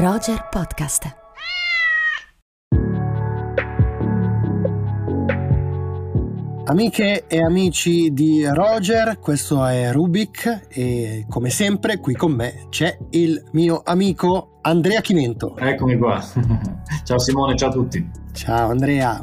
Roger Podcast. Amiche e amici di Roger, questo è Rubik e come sempre qui con me c'è il mio amico Andrea Chimento. Eccomi qua. ciao Simone, ciao a tutti. Ciao Andrea,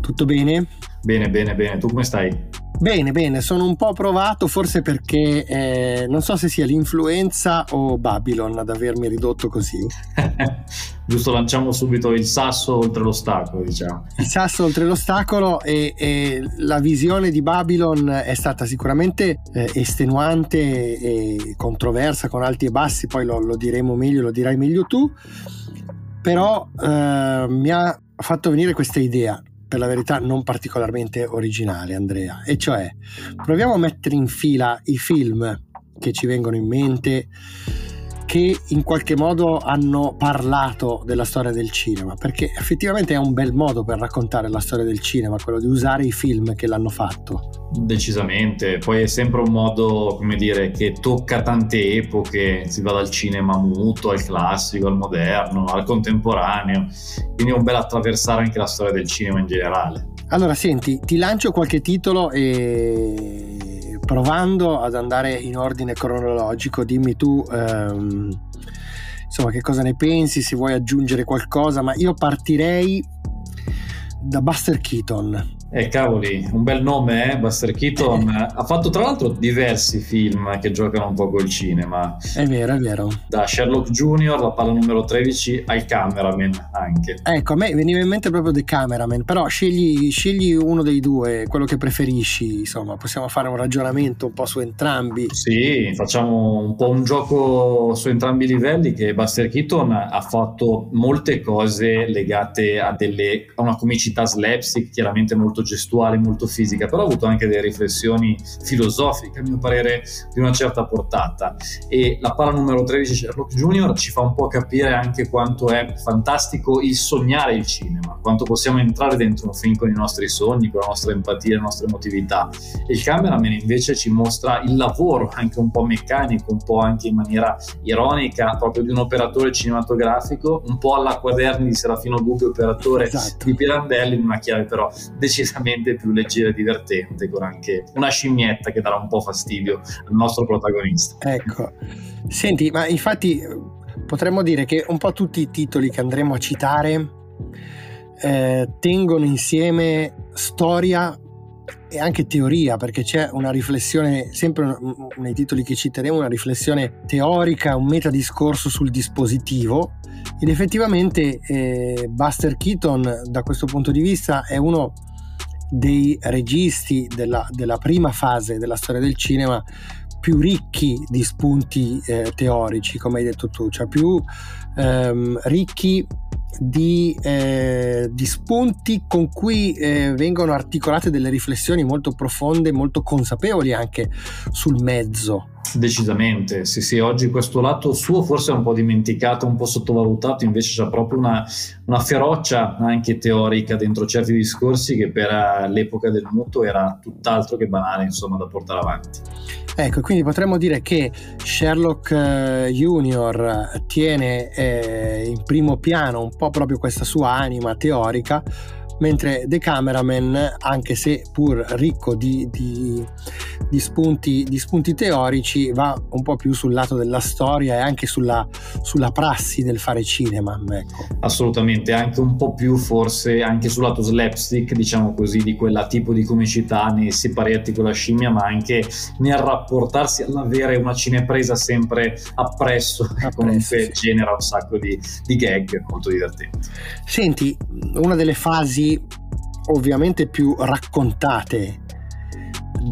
tutto bene? Bene, bene, bene. Tu come stai? Bene, bene, sono un po' provato forse perché eh, non so se sia l'influenza o Babylon ad avermi ridotto così. Giusto, lanciamo subito il sasso oltre l'ostacolo, diciamo. Il sasso oltre l'ostacolo e, e la visione di Babylon è stata sicuramente eh, estenuante e controversa con alti e bassi, poi lo, lo diremo meglio, lo dirai meglio tu, però eh, mi ha fatto venire questa idea per la verità non particolarmente originale, Andrea, e cioè proviamo a mettere in fila i film che ci vengono in mente che in qualche modo hanno parlato della storia del cinema, perché effettivamente è un bel modo per raccontare la storia del cinema, quello di usare i film che l'hanno fatto. Decisamente, poi è sempre un modo, come dire, che tocca tante epoche, si va dal cinema muto al classico, al moderno, al contemporaneo, quindi è un bel attraversare anche la storia del cinema in generale. Allora, senti, ti lancio qualche titolo e provando ad andare in ordine cronologico, dimmi tu ehm, insomma che cosa ne pensi, se vuoi aggiungere qualcosa, ma io partirei da Buster Keaton. Eh cavoli, un bel nome, eh? Buster Keaton. ha fatto tra l'altro diversi film che giocano un po' col cinema. È vero, è vero. Da Sherlock Jr., la palla numero 13, al cameraman anche. Ecco, a me veniva in mente proprio The Cameraman, però scegli, scegli uno dei due, quello che preferisci, insomma, possiamo fare un ragionamento un po' su entrambi. Sì, facciamo un po' un gioco su entrambi i livelli che Buster Keaton ha fatto molte cose legate a, delle, a una comicità slapstick, chiaramente molto molto gestuale, molto fisica, però ha avuto anche delle riflessioni filosofiche, a mio parere, di una certa portata. E la palla numero 13 Sherlock Junior ci fa un po' capire anche quanto è fantastico il sognare il cinema, quanto possiamo entrare dentro un film con i nostri sogni, con la nostra empatia, le nostre emotività. E il cameraman invece ci mostra il lavoro anche un po' meccanico, un po' anche in maniera ironica, proprio di un operatore cinematografico, un po' alla quaderni di Serafino Gubbio, operatore esatto. di Pirandelli, in una chiave però decisamente decisamente più leggera e divertente, con anche una scimmietta che darà un po' fastidio al nostro protagonista. Ecco, senti, ma infatti potremmo dire che un po' tutti i titoli che andremo a citare eh, tengono insieme storia e anche teoria, perché c'è una riflessione, sempre nei titoli che citeremo, una riflessione teorica, un metadiscorso sul dispositivo. Ed effettivamente eh, Buster Keaton, da questo punto di vista, è uno dei registi della, della prima fase della storia del cinema più ricchi di spunti eh, teorici, come hai detto tu, cioè più ehm, ricchi di, eh, di, spunti con cui eh, vengono articolate delle riflessioni molto profonde, molto consapevoli anche sul mezzo. Decisamente, sì, sì, oggi questo lato suo forse è un po' dimenticato, un po' sottovalutato, invece c'è proprio una, una ferocia anche teorica dentro certi discorsi che per eh, l'epoca del muto era tutt'altro che banale, insomma, da portare avanti. Ecco, quindi potremmo dire che Sherlock eh, Junior tiene eh, in primo piano un po' proprio questa sua anima teorica, mentre The Cameraman, anche se pur ricco di, di, di, spunti, di, spunti, teorici, va un po' più sul lato della storia e anche sulla, sulla prassi del fare cinema. Ecco. Assolutamente, anche un po' più forse anche sul lato slapstick, diciamo così, di quella tipo di comicità nei separetti con la scimmia, ma anche nel rapportarsi all'avere una cinepresa sempre appresso, che comunque sì. genera un sacco di, di gag molto divertenti. Senti, una delle fasi ovviamente più raccontate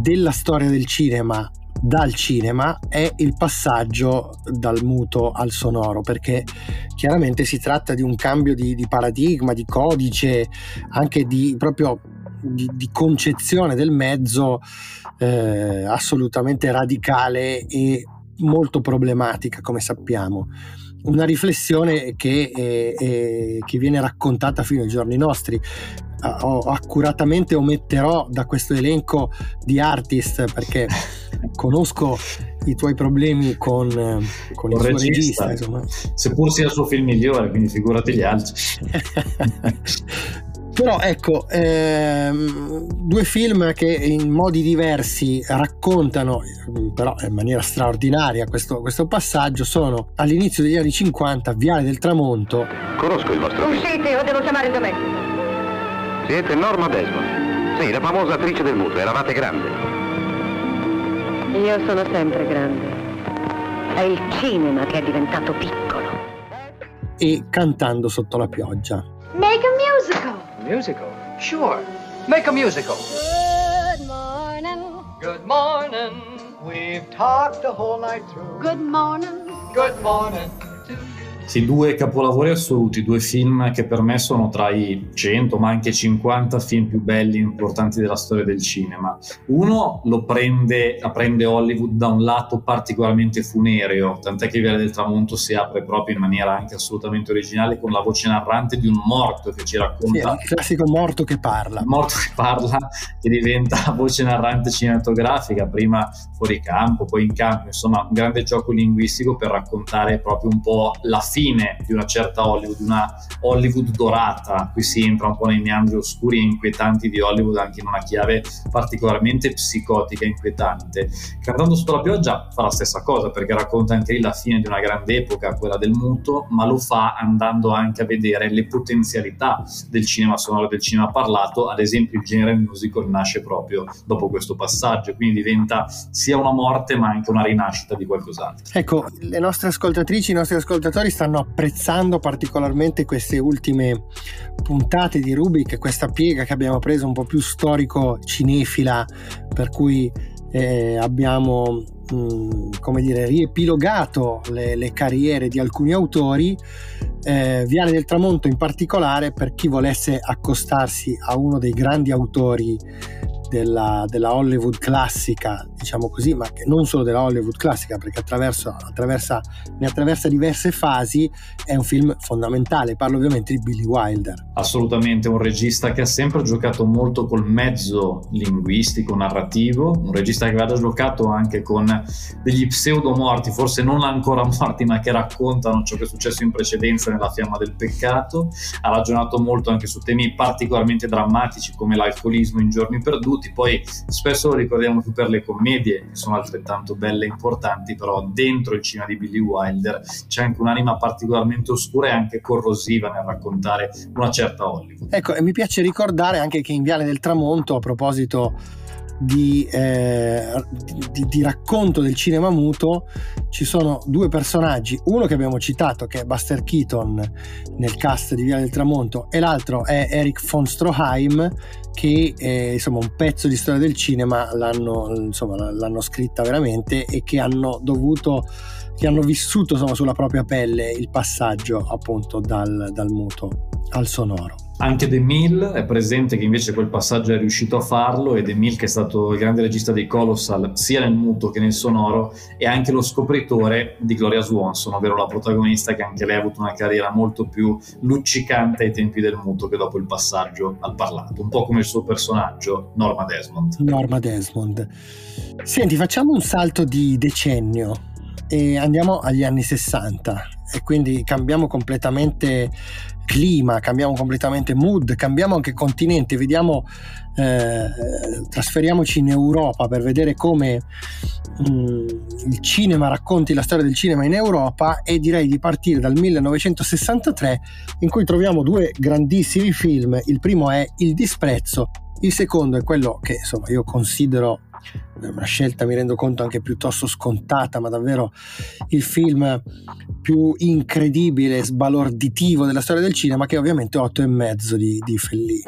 della storia del cinema dal cinema è il passaggio dal muto al sonoro perché chiaramente si tratta di un cambio di, di paradigma, di codice, anche di proprio di, di concezione del mezzo eh, assolutamente radicale e molto problematica come sappiamo una riflessione che, è, è, che, viene raccontata fino ai giorni nostri. accuratamente ometterò da questo elenco di artist perché conosco i tuoi problemi con, con il regista, suo regista. Seppur sia il suo film migliore, quindi figurati gli altri. Però ecco, ehm, due film che in modi diversi raccontano, però in maniera straordinaria, questo, questo passaggio sono all'inizio degli anni 50, Viale del Tramonto. Conosco il vostro Uscite o devo chiamare il domestico? Siete Norma Desmond. Sì, la famosa attrice del muto, eravate grande. Io sono sempre grande. È il cinema che è diventato piccolo. E cantando sotto la pioggia. Make a musical! Musical? Sure. Make a musical. Good morning. Good morning. We've talked the whole night through. Good morning. Good morning. Sì, due capolavori assoluti, due film che per me sono tra i 100 ma anche 50 film più belli e importanti della storia del cinema. Uno lo prende, prende Hollywood da un lato particolarmente funereo, tant'è che Viale del Tramonto si apre proprio in maniera anche assolutamente originale con la voce narrante di un morto che ci racconta. Sì, il classico morto che parla. Morto che parla, che diventa voce narrante cinematografica, prima fuori campo, poi in campo, insomma un grande gioco linguistico per raccontare proprio un po' la fine fine di una certa Hollywood, una Hollywood dorata, qui si entra un po' nei meandri oscuri e inquietanti di Hollywood anche in una chiave particolarmente psicotica e inquietante. Cantando sotto la pioggia fa la stessa cosa perché racconta anche lì la fine di una grande epoca, quella del muto, ma lo fa andando anche a vedere le potenzialità del cinema sonoro del cinema parlato, ad esempio il genere musical nasce proprio dopo questo passaggio, quindi diventa sia una morte ma anche una rinascita di qualcos'altro. Ecco, le nostre ascoltatrici, i nostri ascoltatori stanno stanno apprezzando particolarmente queste ultime puntate di Rubik, questa piega che abbiamo preso un po' più storico cinefila, per cui eh, abbiamo mh, mm, come dire, riepilogato le, le, carriere di alcuni autori. Eh, Viale del Tramonto in particolare per chi volesse accostarsi a uno dei grandi autori della, della, Hollywood classica, diciamo così, ma non solo della Hollywood classica, perché attraversa, ne attraversa diverse fasi, è un film fondamentale. Parlo ovviamente di Billy Wilder. Assolutamente, un regista che ha sempre giocato molto col mezzo linguistico, narrativo, un regista che aveva giocato anche con degli pseudomorti, forse non ancora morti, ma che raccontano ciò che è successo in precedenza nella fiamma del peccato. Ha ragionato molto anche su temi particolarmente drammatici come l'alcolismo in giorni perduti tutti, poi spesso lo ricordiamo più per le commedie, che sono altrettanto belle e importanti, però dentro il cinema di Billy Wilder c'è anche un'anima particolarmente oscura e anche corrosiva nel raccontare una certa Hollywood. Ecco, e mi piace ricordare anche che in Viale del Tramonto, a proposito di, eh, di, di, racconto del cinema muto ci sono due personaggi, uno che abbiamo citato che è Buster Keaton nel cast di Via del Tramonto e l'altro è Eric von Stroheim che è insomma un pezzo di storia del cinema l'hanno, insomma, l'hanno scritta veramente e che hanno dovuto che hanno vissuto insomma, sulla propria pelle il passaggio appunto dal, dal muto al sonoro. Anche De Mille è presente che invece quel passaggio è riuscito a farlo e De Mille che è stato il grande regista dei Colossal sia nel muto che nel sonoro e anche lo scopritore di Gloria Swanson, ovvero la protagonista che anche lei ha avuto una carriera molto più luccicante ai tempi del muto che dopo il passaggio al parlato, un po' come il suo personaggio Norma Desmond. Norma Desmond. Senti, facciamo un salto di decennio e andiamo agli anni 60 e quindi cambiamo completamente clima, cambiamo completamente mood, cambiamo anche continente, vediamo, eh, trasferiamoci in Europa per vedere come mh, mm, il cinema racconti la storia del cinema in Europa e direi di partire dal 1963 in cui troviamo due grandissimi film, il primo è Il disprezzo, il secondo è quello che insomma io considero una scelta mi rendo conto anche piuttosto scontata, ma davvero il film più incredibile sbalorditivo della storia del cinema, che è ovviamente 8 e mezzo di, di Fellini.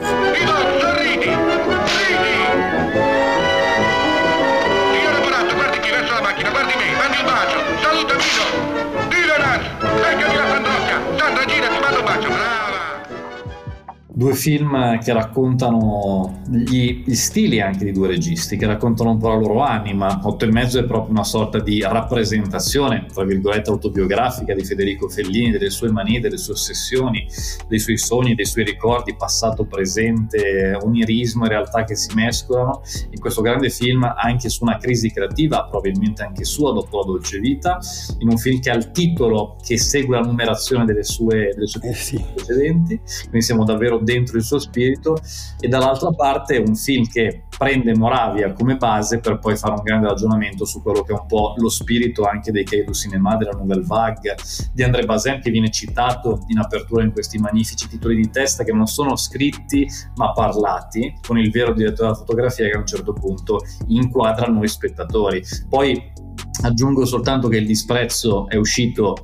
Due film che raccontano gli, gli, stili anche di due registi, che raccontano un po' la loro anima. Otto e mezzo è proprio una sorta di rappresentazione, tra virgolette, autobiografica di Federico Fellini, delle sue manie, delle sue ossessioni, dei suoi sogni, dei suoi ricordi, passato, presente, onirismo e realtà che si mescolano. In questo grande film anche su una crisi creativa, probabilmente anche sua dopo la dolce vita, in un film che ha il titolo che segue la numerazione delle sue, delle sue eh sì. precedenti, quindi siamo davvero dentro il suo spirito e dall'altra parte un film che prende Moravia come base per poi fare un grande ragionamento su quello che è un po' lo spirito anche dei Cahiers du Cinema, della Nouvelle Vague, di André Bazin che viene citato in apertura in questi magnifici titoli di testa che non sono scritti ma parlati, con il vero direttore della fotografia che a un certo punto inquadra noi spettatori. Poi Aggiungo soltanto che il disprezzo è uscito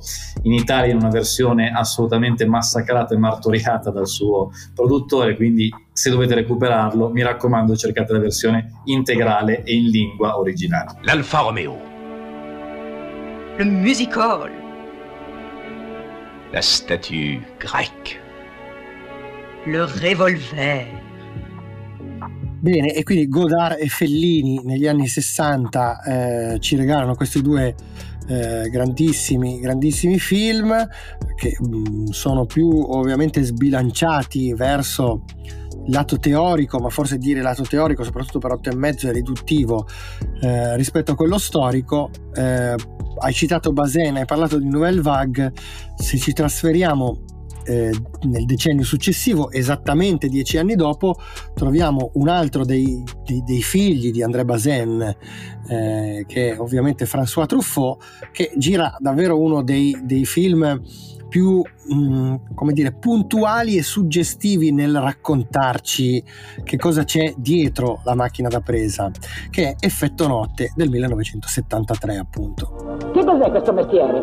in Italia in una versione assolutamente massacrata e martoriata dal suo produttore, quindi se dovete recuperarlo, mi raccomando cercate la versione integrale e in lingua originale. L'Alfa Romeo. Le musical. La statue grecque. Le revolver. Bene, e quindi Godard e Fellini negli anni 60 eh, ci regalano questi due eh, grandissimi, grandissimi film che mh, mm, sono più ovviamente sbilanciati verso lato teorico, ma forse dire lato teorico, soprattutto per otto e mezzo, è riduttivo eh, rispetto a quello storico. Eh, hai citato Basen, hai parlato di Nouvelle Vague, se ci trasferiamo eh, nel decennio successivo, esattamente dieci anni dopo, troviamo un altro dei, dei, dei figli di André Bazin, eh, che è ovviamente François Truffaut, che gira davvero uno dei, dei film più mh, mm, come dire, puntuali e suggestivi nel raccontarci che cosa c'è dietro la macchina da presa, che è Effetto Notte del 1973 appunto. Che cos'è questo mestiere?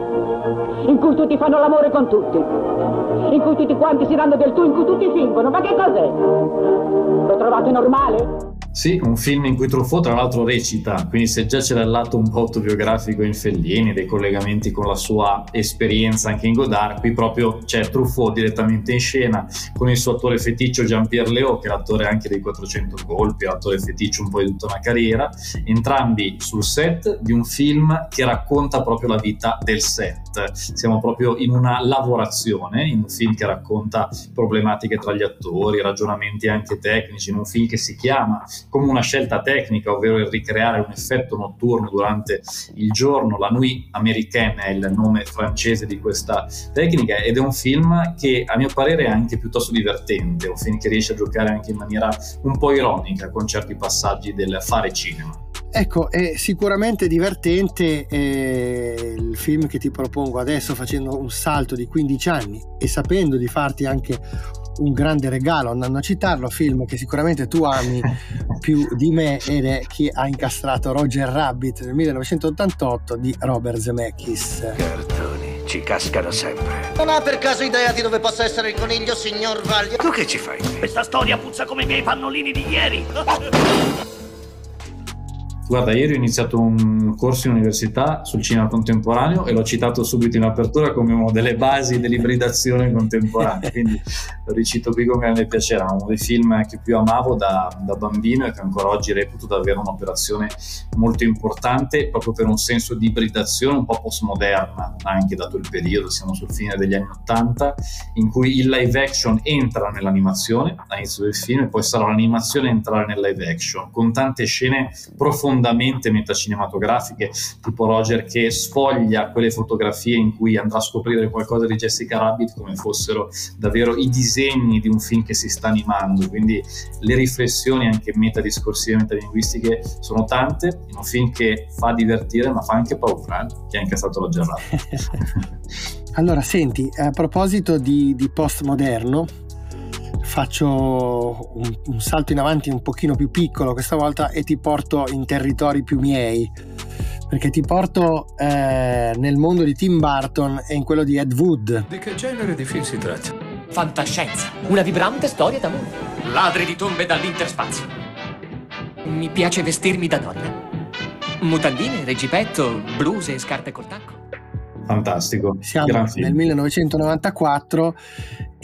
In cui tutti fanno l'amore con tutti, in cui tutti quanti si danno del tu, in cui tutti fingono, ma che cos'è? Lo trovate normale? Sì, un film in cui Truffaut tra l'altro recita, quindi se già c'era il lato un po' autobiografico in Fellini, dei collegamenti con la sua esperienza anche in Godard, qui proprio c'è Truffaut direttamente in scena con il suo attore feticcio Jean-Pierre Léo, che è l'attore anche dei 400 colpi, l'attore feticcio un po' di tutta una carriera, entrambi sul set di un film che racconta proprio la vita del set. Siamo proprio in una lavorazione, in un film che racconta problematiche tra gli attori, ragionamenti anche tecnici, in un film che si chiama come una scelta tecnica, ovvero il ricreare un effetto notturno durante il giorno. La Nuit Américaine è il nome francese di questa tecnica ed è un film che a mio parere è anche piuttosto divertente, un film che riesce a giocare anche in maniera un po' ironica con certi passaggi del fare cinema. Ecco, è sicuramente divertente eh, il film che ti propongo adesso facendo un salto di 15 anni e sapendo di farti anche un grande regalo andando a citarlo, film che sicuramente tu ami più di me ed è chi ha incastrato Roger Rabbit nel 1988 di Robert Zemeckis. Cartoni, ci cascano sempre. Non ha per caso idea di dove possa essere il coniglio, signor Vaglia? Tu che ci fai? Questa storia puzza come i miei pannolini di ieri. Guarda, ieri ho iniziato un corso in università sul cinema contemporaneo e l'ho citato subito in apertura come una delle basi dell'ibridazione contemporanea, quindi lo ricito qui grande piacere. È uno dei film che più amavo da, da, bambino e che ancora oggi reputo davvero un'operazione molto importante, proprio per un senso di ibridazione un po' postmoderna, anche dato il periodo, siamo sul fine degli anni Ottanta, in cui il live action entra nell'animazione all'inizio del film e poi sarà l'animazione a entrare nel live action, con tante scene profonde profondamente metacinematografiche, tipo Roger che sfoglia quelle fotografie in cui andrà a scoprire qualcosa di Jessica Rabbit come fossero davvero i disegni di un film che si sta animando. Quindi le riflessioni anche metadiscorsive, metalinguistiche sono tante, in un film che fa divertire ma fa anche paura, eh? che è anche stato Roger Rabbit. allora, senti, a proposito di, di postmoderno, faccio un, un, salto in avanti un pochino più piccolo questa volta e ti porto in territori più miei. Perché ti porto eh, nel mondo di Tim Burton e in quello di Ed Wood. Di che genere di film si tratta? fantascienza. Una vibrante storia d'amore. Ladri di tombe dall'interspazio. Mi piace vestirmi da donna. Mutandine, regipetto, bluse e scarpe col tacco. Fantastico. Siamo nel 1994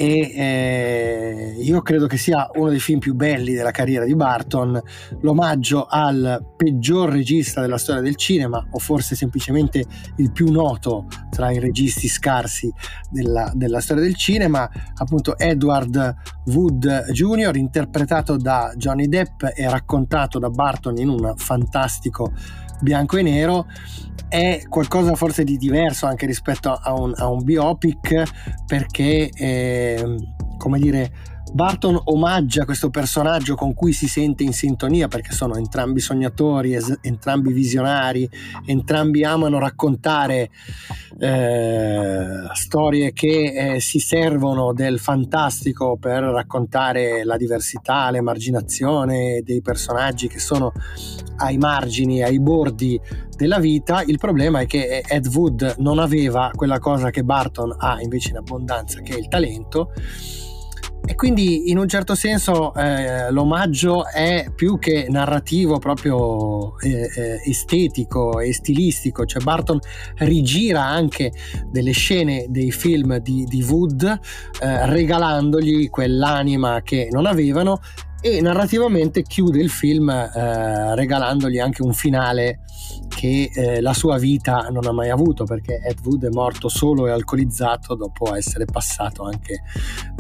e eh, io credo che sia uno dei film più belli della carriera di Barton, l'omaggio al peggior regista della storia del cinema o forse semplicemente il più noto tra i registi scarsi della, della storia del cinema, appunto Edward Wood Jr., interpretato da Johnny Depp e raccontato da Barton in un fantastico bianco e nero è qualcosa forse di diverso anche rispetto a un, a un biopic perché eh, come dire Barton omaggia questo personaggio con cui si sente in sintonia perché sono entrambi sognatori, es- entrambi visionari, entrambi amano raccontare eh, storie che eh, si servono del fantastico per raccontare la diversità, l'emarginazione dei personaggi che sono ai margini, ai bordi della vita. Il problema è che Ed Wood non aveva quella cosa che Barton ha invece in abbondanza, che è il talento e quindi in un certo senso eh, l'omaggio è più che narrativo proprio eh, eh, estetico e stilistico, cioè Barton rigira anche delle scene dei film di, di Wood eh, regalandogli quell'anima che non avevano e narrativamente chiude il film eh, regalandogli anche un finale che eh, la sua vita non ha mai avuto perché Ed Wood è morto solo e alcolizzato dopo essere passato anche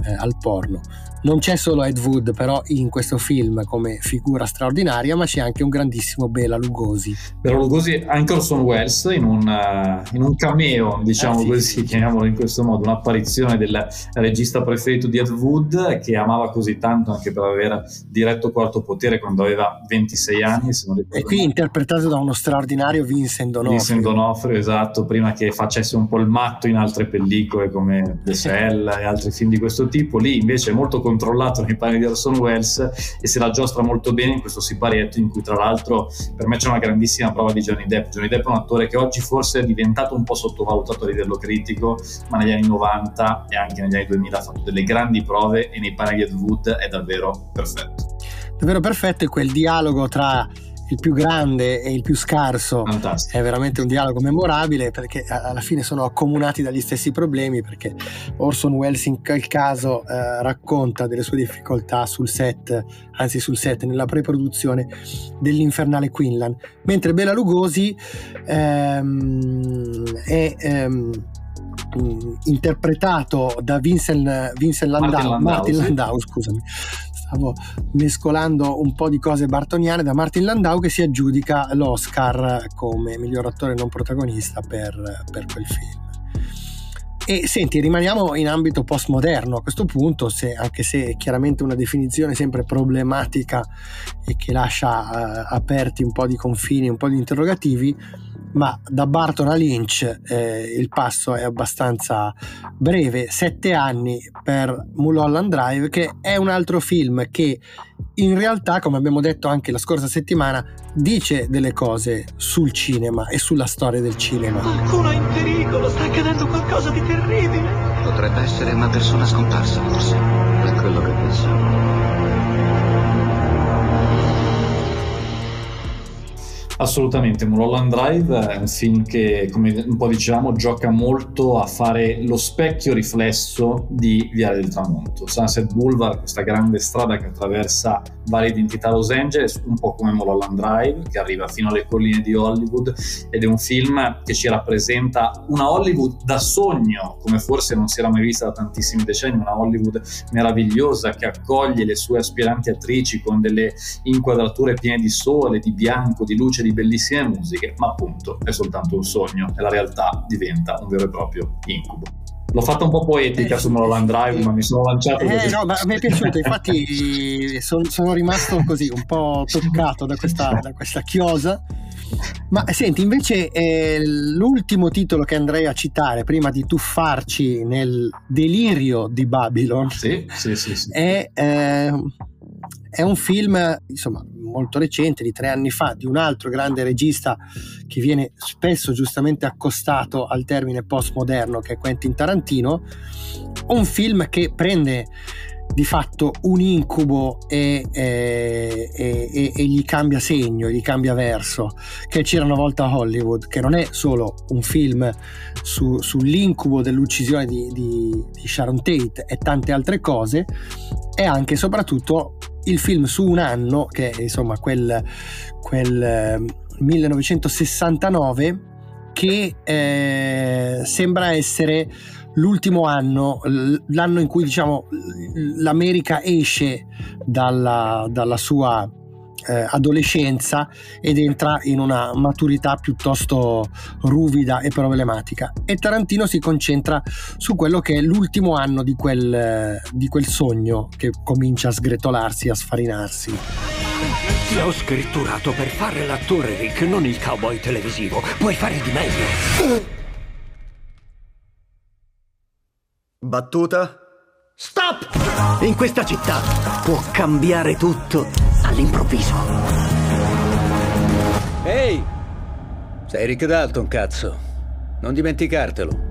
eh, al porno. Non c'è solo Ed Wood però in questo film come figura straordinaria ma c'è anche un grandissimo Bela Lugosi. Bela Lugosi, anche Orson Welles in un, uh, in un cameo diciamo eh, sì, così, sì. chiamiamolo in questo modo, un'apparizione del regista preferito di Ed Wood che amava così tanto anche per aver diretto Quarto Potere quando aveva 26 anni. e qui interpretato da uno straordinario Vincent D'Onofrio. Vincent D'Onofrio, esatto, prima che facesse un po' il matto in altre pellicole come The Cell e altri film di questo tipo. Lì invece è molto controllato nei panni di Orson Welles e se la giostra molto bene in questo siparietto in cui tra l'altro per me c'è una grandissima prova di Johnny Depp. Johnny Depp è un attore che oggi forse è diventato un po' sottovalutato a livello critico, ma negli anni 90 e anche negli anni 2000 ha fatto delle grandi prove e nei panni di Ed Wood è davvero perfetto davvero perfetto e quel dialogo tra il più grande e il più scarso Fantastico. è veramente un dialogo memorabile perché alla fine sono accomunati dagli stessi problemi perché Orson Welles in quel caso eh, racconta delle sue difficoltà sul set, anzi sul set nella pre-produzione dell'infernale Quinlan, mentre Bela Lugosi ehm, è ehm, interpretato da Vincent, Vincent Landau, Martin Landau, Martin Landau scusami stavo mescolando un po' di cose bartoniane da Martin Landau che si aggiudica l'Oscar come miglior attore non protagonista per, per quel film. E senti, rimaniamo in ambito postmoderno a questo punto, se, anche se è chiaramente una definizione sempre problematica e che lascia uh, aperti un po' di confini, un po' di interrogativi ma da Barton a Lynch eh, il passo è abbastanza breve, sette anni per Mulholland Drive, che è un altro film che in realtà, come abbiamo detto anche la scorsa settimana, dice delle cose sul cinema e sulla storia del cinema. Qualcuno è in pericolo, sta accadendo qualcosa di terribile. Potrebbe essere una persona scomparsa, forse. È quello che pensavo. Assolutamente, Mulholland Drive è un film che, come un po' dicevamo, gioca molto a fare lo specchio riflesso di Viale del Tramonto. Sunset Boulevard, questa grande strada che attraversa varie identità Los Angeles, un po' come Mulholland Drive, che arriva fino alle colline di Hollywood, ed è un film che ci rappresenta una Hollywood da sogno, come forse non si era mai vista da tantissimi decenni, una Hollywood meravigliosa che accoglie le sue aspiranti attrici con delle inquadrature piene di sole, di bianco, di luce, di di bellissime musiche, ma appunto è soltanto un sogno e la realtà diventa un vero e proprio incubo. L'ho fatta un po' poetica eh, su Mulholland Drive, ma mi sono lanciato. Eh, no, ma mi è piaciuto, infatti son, sono rimasto così un po' toccato da questa, da questa chiosa. Ma senti, invece eh, l'ultimo titolo che andrei a citare prima di tuffarci nel delirio di Babylon sì, sì, sì, è, eh, è un film, insomma, molto recente, di tre anni fa, di un altro grande regista che viene spesso giustamente accostato al termine postmoderno, che è Quentin Tarantino, un film che prende di fatto un incubo e, e, e, e, gli cambia segno, gli cambia verso, che c'era una volta a Hollywood, che non è solo un film su, sull'incubo dell'uccisione di, di, di Sharon Tate e tante altre cose, è anche e soprattutto il film su un anno, che è insomma quel, quel 1969, eh, che eh, sembra essere l'ultimo anno, l'anno in cui diciamo l'America esce dalla, dalla sua eh, adolescenza ed entra in una maturità piuttosto ruvida e problematica. E Tarantino si concentra su quello che è l'ultimo anno di quel, di quel sogno che comincia a sgretolarsi, a sfarinarsi. Ti ho scritturato per fare l'attore Rick, non il cowboy televisivo. Puoi fare di meglio. Battuta? Stop! In questa città può cambiare tutto all'improvviso. Ehi! Sei Rick Dalton, cazzo. Non dimenticartelo.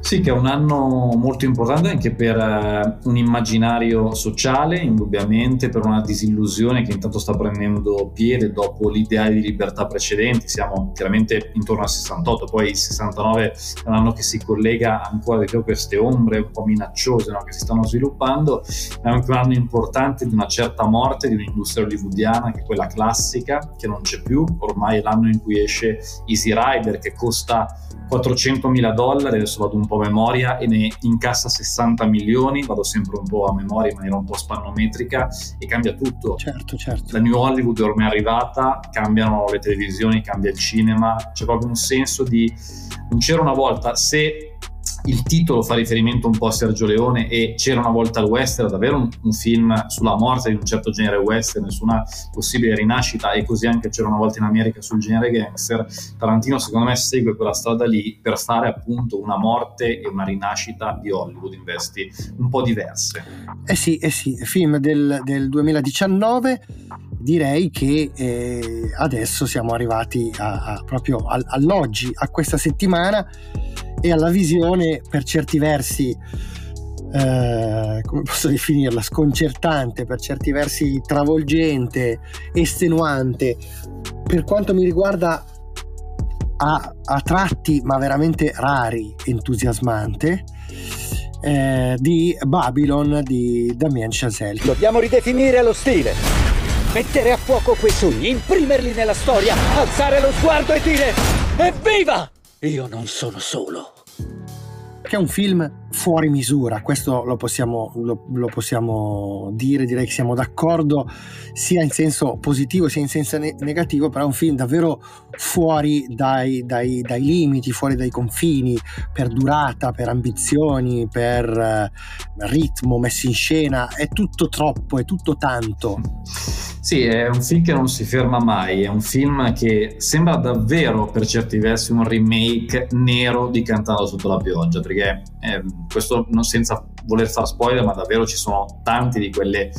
Sì, che è un anno molto importante anche per uh, un immaginario sociale, indubbiamente, per una disillusione che intanto sta prendendo piede dopo l'ideale di libertà precedenti. Siamo chiaramente intorno al 68, poi il 69 è un anno che si collega ancora di più a queste ombre un po' minacciose no? che si stanno sviluppando. È anche un anno importante di una certa morte di un'industria hollywoodiana che è quella classica, che non c'è più. Ormai è l'anno in cui esce Easy Rider, che costa 400 mila dollari, adesso vado un po' a memoria, e ne incassa 60 milioni, vado sempre un po' a memoria in maniera un po' spannometrica e cambia tutto. Certo, certo. La New Hollywood ormai è arrivata, cambiano le televisioni, cambia il cinema, c'è proprio un senso di... Non c'era una volta, se il titolo fa riferimento un po' a Sergio Leone e c'era una volta il western, davvero un, un, film sulla morte di un certo genere western, su una possibile rinascita e così anche c'era una volta in America sul genere gangster. Tarantino secondo me segue quella strada lì per fare appunto una morte e una rinascita di Hollywood in vesti un po' diverse. Eh sì, eh sì, film del, del 2019 direi che eh, adesso siamo arrivati a, a, proprio all'oggi, a questa settimana e alla visione per certi versi eh, come posso definirla sconcertante per certi versi travolgente estenuante per quanto mi riguarda a, a tratti ma veramente rari entusiasmante eh, di Babylon di Damien Chazelle. Dobbiamo ridefinire lo stile. Mettere a fuoco quei sogni imprimerli nella storia alzare lo sguardo e dire evviva io non sono solo. Che è un film fuori misura, questo lo possiamo, lo, lo possiamo, dire, direi che siamo d'accordo sia in senso positivo sia in senso ne- negativo, però è un film davvero fuori dai, dai, dai, limiti, fuori dai confini, per durata, per ambizioni, per uh, ritmo messo in scena, è tutto troppo, è tutto tanto. Sì, è un film che non si ferma mai, è un film che sembra davvero per certi versi un remake nero di Cantando sotto la pioggia, perché eh, questo non senza voler far spoiler, ma davvero ci sono tanti di quelle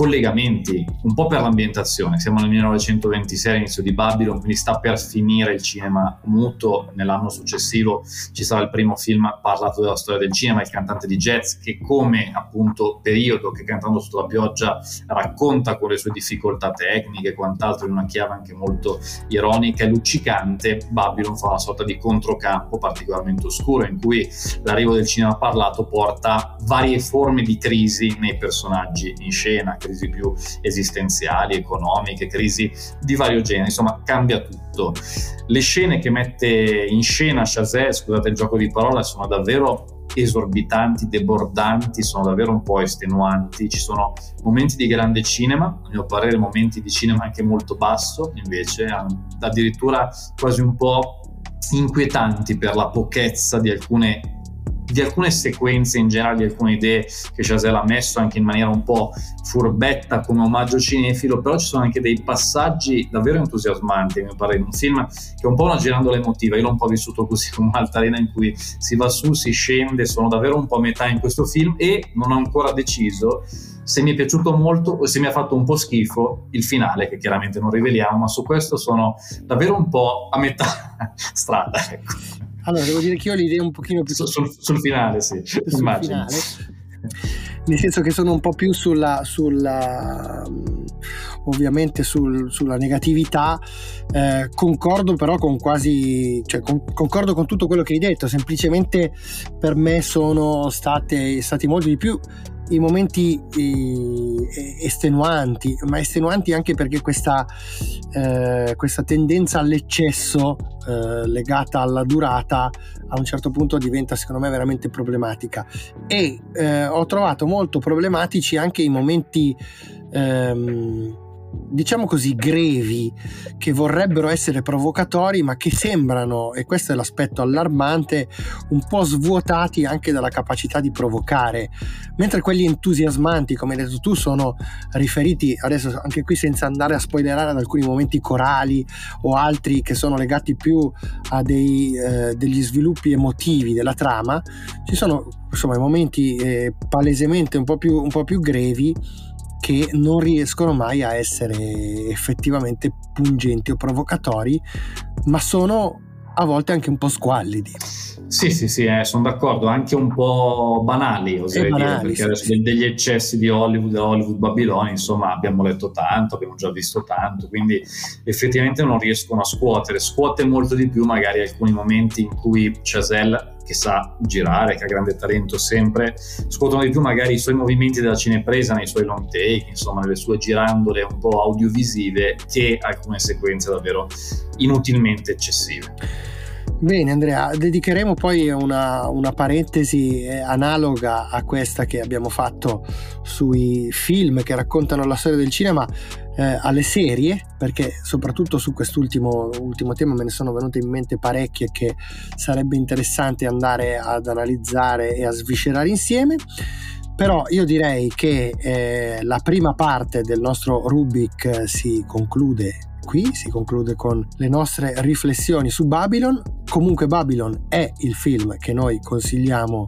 collegamenti un po' per l'ambientazione. Siamo nel 1926, all'inizio di Babylon, quindi sta per finire il cinema muto. Nell'anno successivo ci sarà il primo film parlato della storia del cinema, Il cantante di jazz, che come appunto periodo che cantando sotto la pioggia racconta con le sue difficoltà tecniche e quant'altro in una chiave anche molto ironica e luccicante. Babylon fa una sorta di controcampo particolarmente oscuro in cui l'arrivo del cinema parlato porta varie forme di crisi nei personaggi in scena crisi più esistenziali, economiche, crisi di vario genere, insomma cambia tutto. Le scene che mette in scena Chazelle, scusate il gioco di parole, sono davvero esorbitanti, debordanti, sono davvero un po' estenuanti. Ci sono momenti di grande cinema, a mio parere momenti di cinema anche molto basso, invece addirittura quasi un po' inquietanti per la pochezza di alcune di alcune sequenze in generale, di alcune idee che Chazelle ha messo anche in maniera un po' furbetta come omaggio cinefilo, però ci sono anche dei passaggi davvero entusiasmanti, mi pare, in un film che è un po' una girandola emotiva, io l'ho un po' vissuto così come un'altalena in cui si va su, si scende, sono davvero un po' a metà in questo film e non ho ancora deciso se mi è piaciuto molto o se mi ha fatto un po' schifo il finale, che chiaramente non riveliamo, ma su questo sono davvero un po' a metà strada. Ecco. Allora, devo dire che io ho l'idea un pochino più... Sul, sul, sul finale, sì, sul immagino. Finale. nel senso che sono un po' più sulla, sulla ovviamente sul, sulla negatività. Eh, concordo però con quasi, cioè, con, concordo con tutto quello che hai detto, semplicemente per me sono state, stati molti di più i momenti eh, estenuanti, ma estenuanti anche perché questa, eh, questa tendenza all'eccesso eh, legata alla durata a un certo punto diventa secondo me veramente problematica. E eh, ho trovato molto problematici anche i momenti ehm, diciamo così, grevi che vorrebbero essere provocatori, ma che sembrano, e questo è l'aspetto allarmante, un po' svuotati anche dalla capacità di provocare. Mentre quelli entusiasmanti, come hai detto tu, sono riferiti, adesso anche qui senza andare a spoilerare ad alcuni momenti corali o altri che sono legati più a dei, eh, degli sviluppi emotivi della trama, ci sono insomma momenti eh, palesemente un po' più, un po' più grevi che non riescono mai a essere effettivamente pungenti o provocatori, ma sono a volte anche un po' squallidi. Sì, sì, sì, eh, sono d'accordo, anche un po' banali, oserei banali, dire, perché adesso sì. degli eccessi di Hollywood, Hollywood Babilonia, insomma, abbiamo letto tanto, abbiamo già visto tanto, quindi effettivamente non riescono a scuotere, scuote molto di più magari alcuni momenti in cui Chazelle che sa girare, che ha grande talento sempre, scuotono di più magari i suoi movimenti della cinepresa nei suoi long take, insomma nelle sue girandole un po' audiovisive, che alcune sequenze davvero inutilmente eccessive. Bene Andrea, dedicheremo poi una, una, parentesi eh, analoga a questa che abbiamo fatto sui film che raccontano la storia del cinema eh, alle serie, perché soprattutto su quest'ultimo ultimo tema me ne sono venute in mente parecchie che sarebbe interessante andare ad analizzare e a sviscerare insieme. Però io direi che eh, la prima parte del nostro Rubik eh, si conclude qui, si conclude con le nostre riflessioni su Babylon. Comunque Babylon è il film che noi consigliamo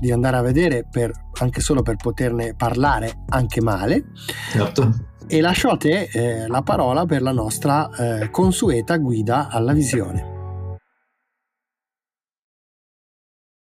di andare a vedere per, anche solo per poterne parlare anche male. Certo. E lascio a te eh, la parola per la nostra eh, consueta guida alla visione.